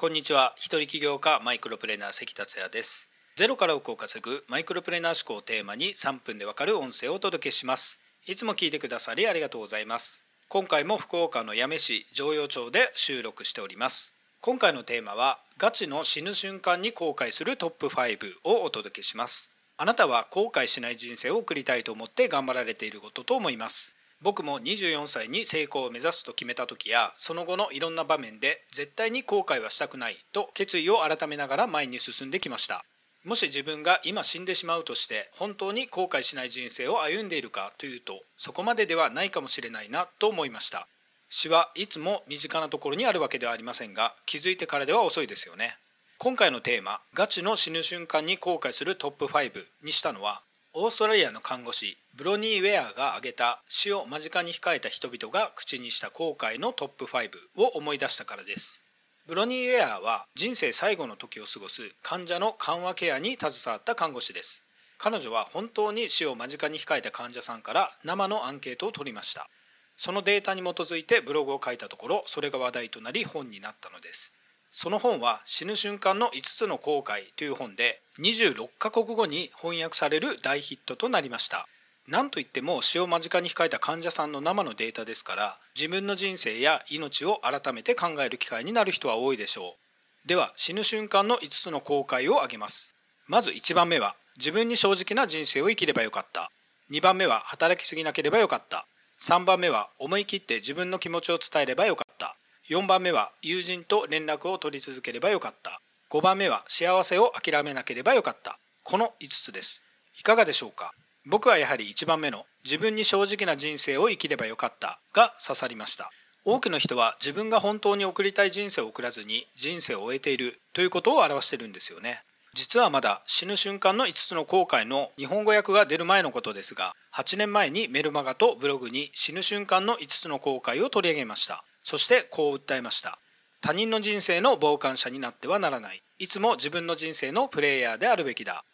こんにちは。一人起業家マイクロプレーナー関達也です。ゼロから億を稼ぐマイクロプレーナー思考をテーマに3分でわかる音声をお届けします。いつも聞いてくださりありがとうございます。今回も福岡の八女市常陽町で収録しております。今回のテーマはガチの死ぬ瞬間に後悔するトップ5をお届けします。あなたは後悔しない人生を送りたいと思って頑張られていることと思います。僕も24歳に成功を目指すと決めた時やその後のいろんな場面で絶対に後悔はしたくないと決意を改めながら前に進んできました。もし自分が今死んでしまうとして本当に後悔しない人生を歩んでいるかというとそこまでではないかもしれないなと思いました。死はいつも身近なところにあるわけではありませんが気づいてからでは遅いですよね。今回のテーマ「ガチの死ぬ瞬間に後悔するトップ5」にしたのはオーストラリアの看護師ブロニー・ウェアが挙げた死を間近に控えた人々が口にした後悔のトップ5を思い出したからです。ブロニー・ウェアは人生最後の時を過ごす患者の緩和ケアに携わった看護師です。彼女は本当に死を間近に控えた患者さんから生のアンケートを取りました。そのデータに基づいてブログを書いたところそれが話題となり本になったのです。その本は死ぬ瞬間の5つの後悔という本で26カ国語に翻訳される大ヒットとなりました。何といっても死を間近に控えた患者さんの生のデータですから自分の人生や命を改めて考える機会になる人は多いでしょう。では死ぬ瞬間の5つの後悔を挙げます。まず1番目は自分に正直な人生を生きればよかった。2番目は働きすぎなければよかった。3番目は思い切って自分の気持ちを伝えればよかった。4番目は友人と連絡を取り続ければよかった。5番目は幸せを諦めなければよかった。この5つです。いかがでしょうか？僕はやはり1番目の自分に正直な人生を生きればよかったが刺さりました。多くの人は自分が本当に送りたい人生を送らずに人生を終えているということを表してるんですよね。実はまだ死ぬ瞬間の5つの後悔の日本語訳が出る前のことですが8年前にメルマガとブログに死ぬ瞬間の5つの後悔を取り上げました。そしてこう訴えました。他人の人生の傍観者になってはならない。いつも自分の人生のプレイヤーであるべきだ。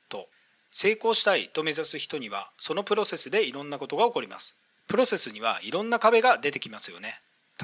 成功したいと目指す人にはそのプロセスでいろんなことが起こります。プロセスにはいろんな壁が出てきますよね。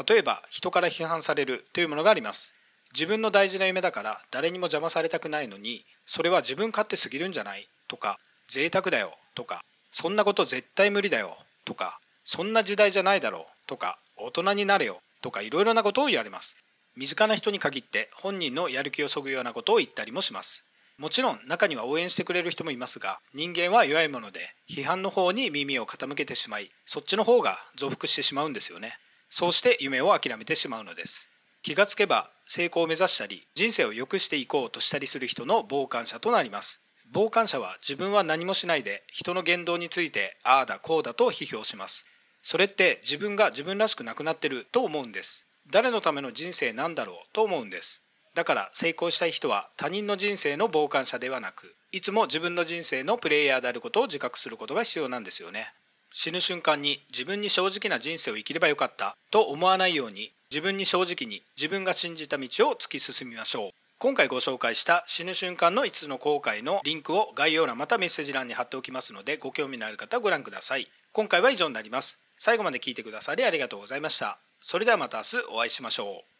例えば人から批判されるというものがあります。自分の大事な夢だから誰にも邪魔されたくないのにそれは自分勝手すぎるんじゃない？とか贅沢だよ。とかそんなこと絶対無理だよ。とかそんな時代じゃないだろう。とか大人になれよ。とかいろいろなことを言われます。身近な人に限って本人のやる気をそぐようなことを言ったりもします。もちろん中には応援してくれる人もいますが人間は弱いもので批判の方に耳を傾けてしまいそっちの方が増幅してしまうんですよね。そうして夢を諦めてしまうのです。気がつけば成功を目指したり人生を良くしていこうとしたりする人の傍観者となります。傍観者は自分は何もしないで人の言動についてああだこうだと批評します。それって自分が自分らしくなくなってると思うんです。誰のための人生なんだろうと思うんです。だから成功したい人は他人の人生の傍観者ではなくいつも自分の人生のプレイヤーであることを自覚することが必要なんですよね死ぬ瞬間に自分に正直な人生を生きればよかったと思わないように自分に正直に自分が信じた道を突き進みましょう今回ご紹介した死ぬ瞬間の5つの後悔のリンクを概要欄またメッセージ欄に貼っておきますのでご興味のある方はご覧ください今回は以上になります最後まで聞いてくださりありがとうございました。それではまた明日お会いしましょう。